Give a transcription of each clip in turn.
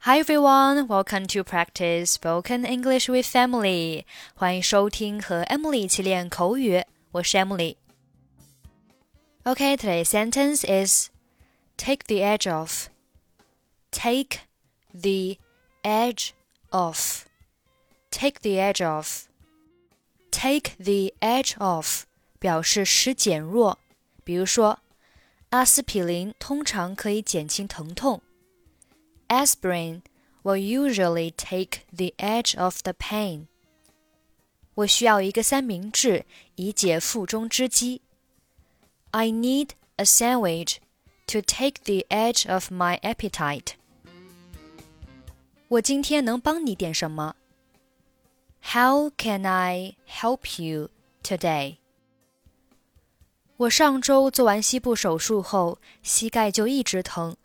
Hi everyone, welcome to practice spoken English with Emily. 欢迎收听和 Emily 一起练口语，我是 Emily。Okay, today's sentence is take the edge off. Take the edge off. Take the edge off. Take the edge off 表示使减弱，比如说，阿司匹林通常可以减轻疼痛。 Aspirin will usually take the edge off the pain. 我需要一个三明治以解腹中之饥。I need a sandwich to take the edge off my appetite. 我今天能帮你点什么？How can I help you today? 我上周做完膝部手术后，膝盖就一直疼。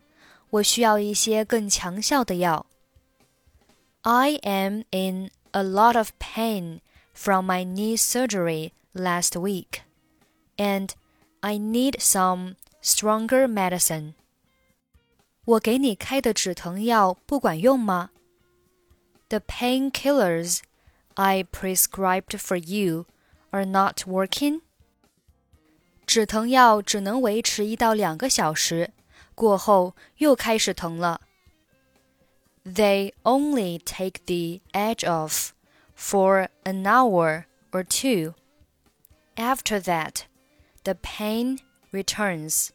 我需要一些更强效的药。I am in a lot of pain from my knee surgery last week, and I need some stronger medicine. 我给你开的止疼药不管用吗？The painkillers I prescribed for you are not working. 止疼药只能维持一到两个小时。 过后又开始疼了。They only take the edge off for an hour or two. After that, the pain returns.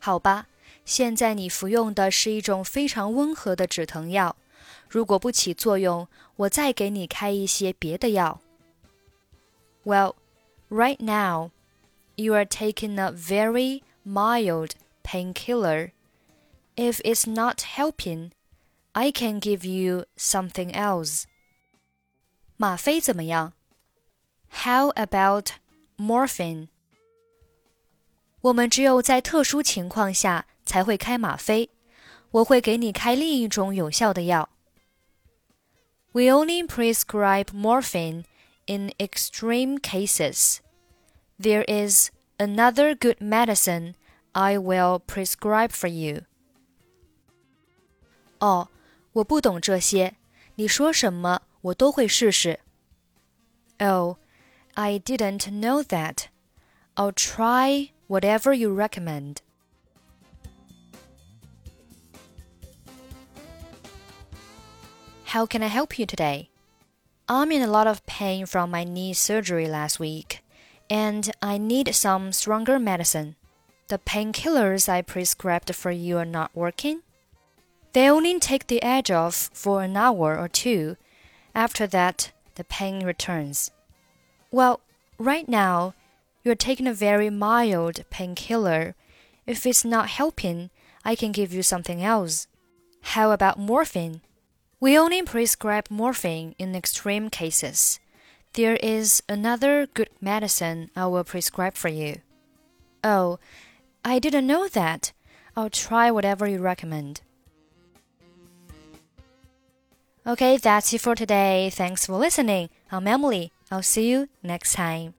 好吧，现在你服用的是一种非常温和的止疼药。如果不起作用，我再给你开一些别的药。Well, right now, you are taking a very mild painkiller. If it's not helping, I can give you something else. 吗啡怎么样？How about morphine? 我们只有在特殊情况下才会开吗啡。我会给你开另一种有效的药。We only prescribe morphine in extreme cases. There is another good medicine I will prescribe for you. 哦，我不懂这些，你说什么我都会试试。Oh, I didn't know that. I'll try whatever you recommend. How can I help you today? I'm in a lot of pain from my knee surgery last week, and I need some stronger medicine. The painkillers I prescribed for you are not working? They only take the edge off for an hour or two. After that, the pain returns. Well, right now, you're taking a very mild painkiller. If it's not helping, I can give you something else. How about morphine? We only prescribe morphine in extreme cases. There is another good medicine I will prescribe for you. Oh, I didn't know that. I'll try whatever you recommend. Okay, that's it for today. Thanks for listening. I'm Emily. I'll see you next time.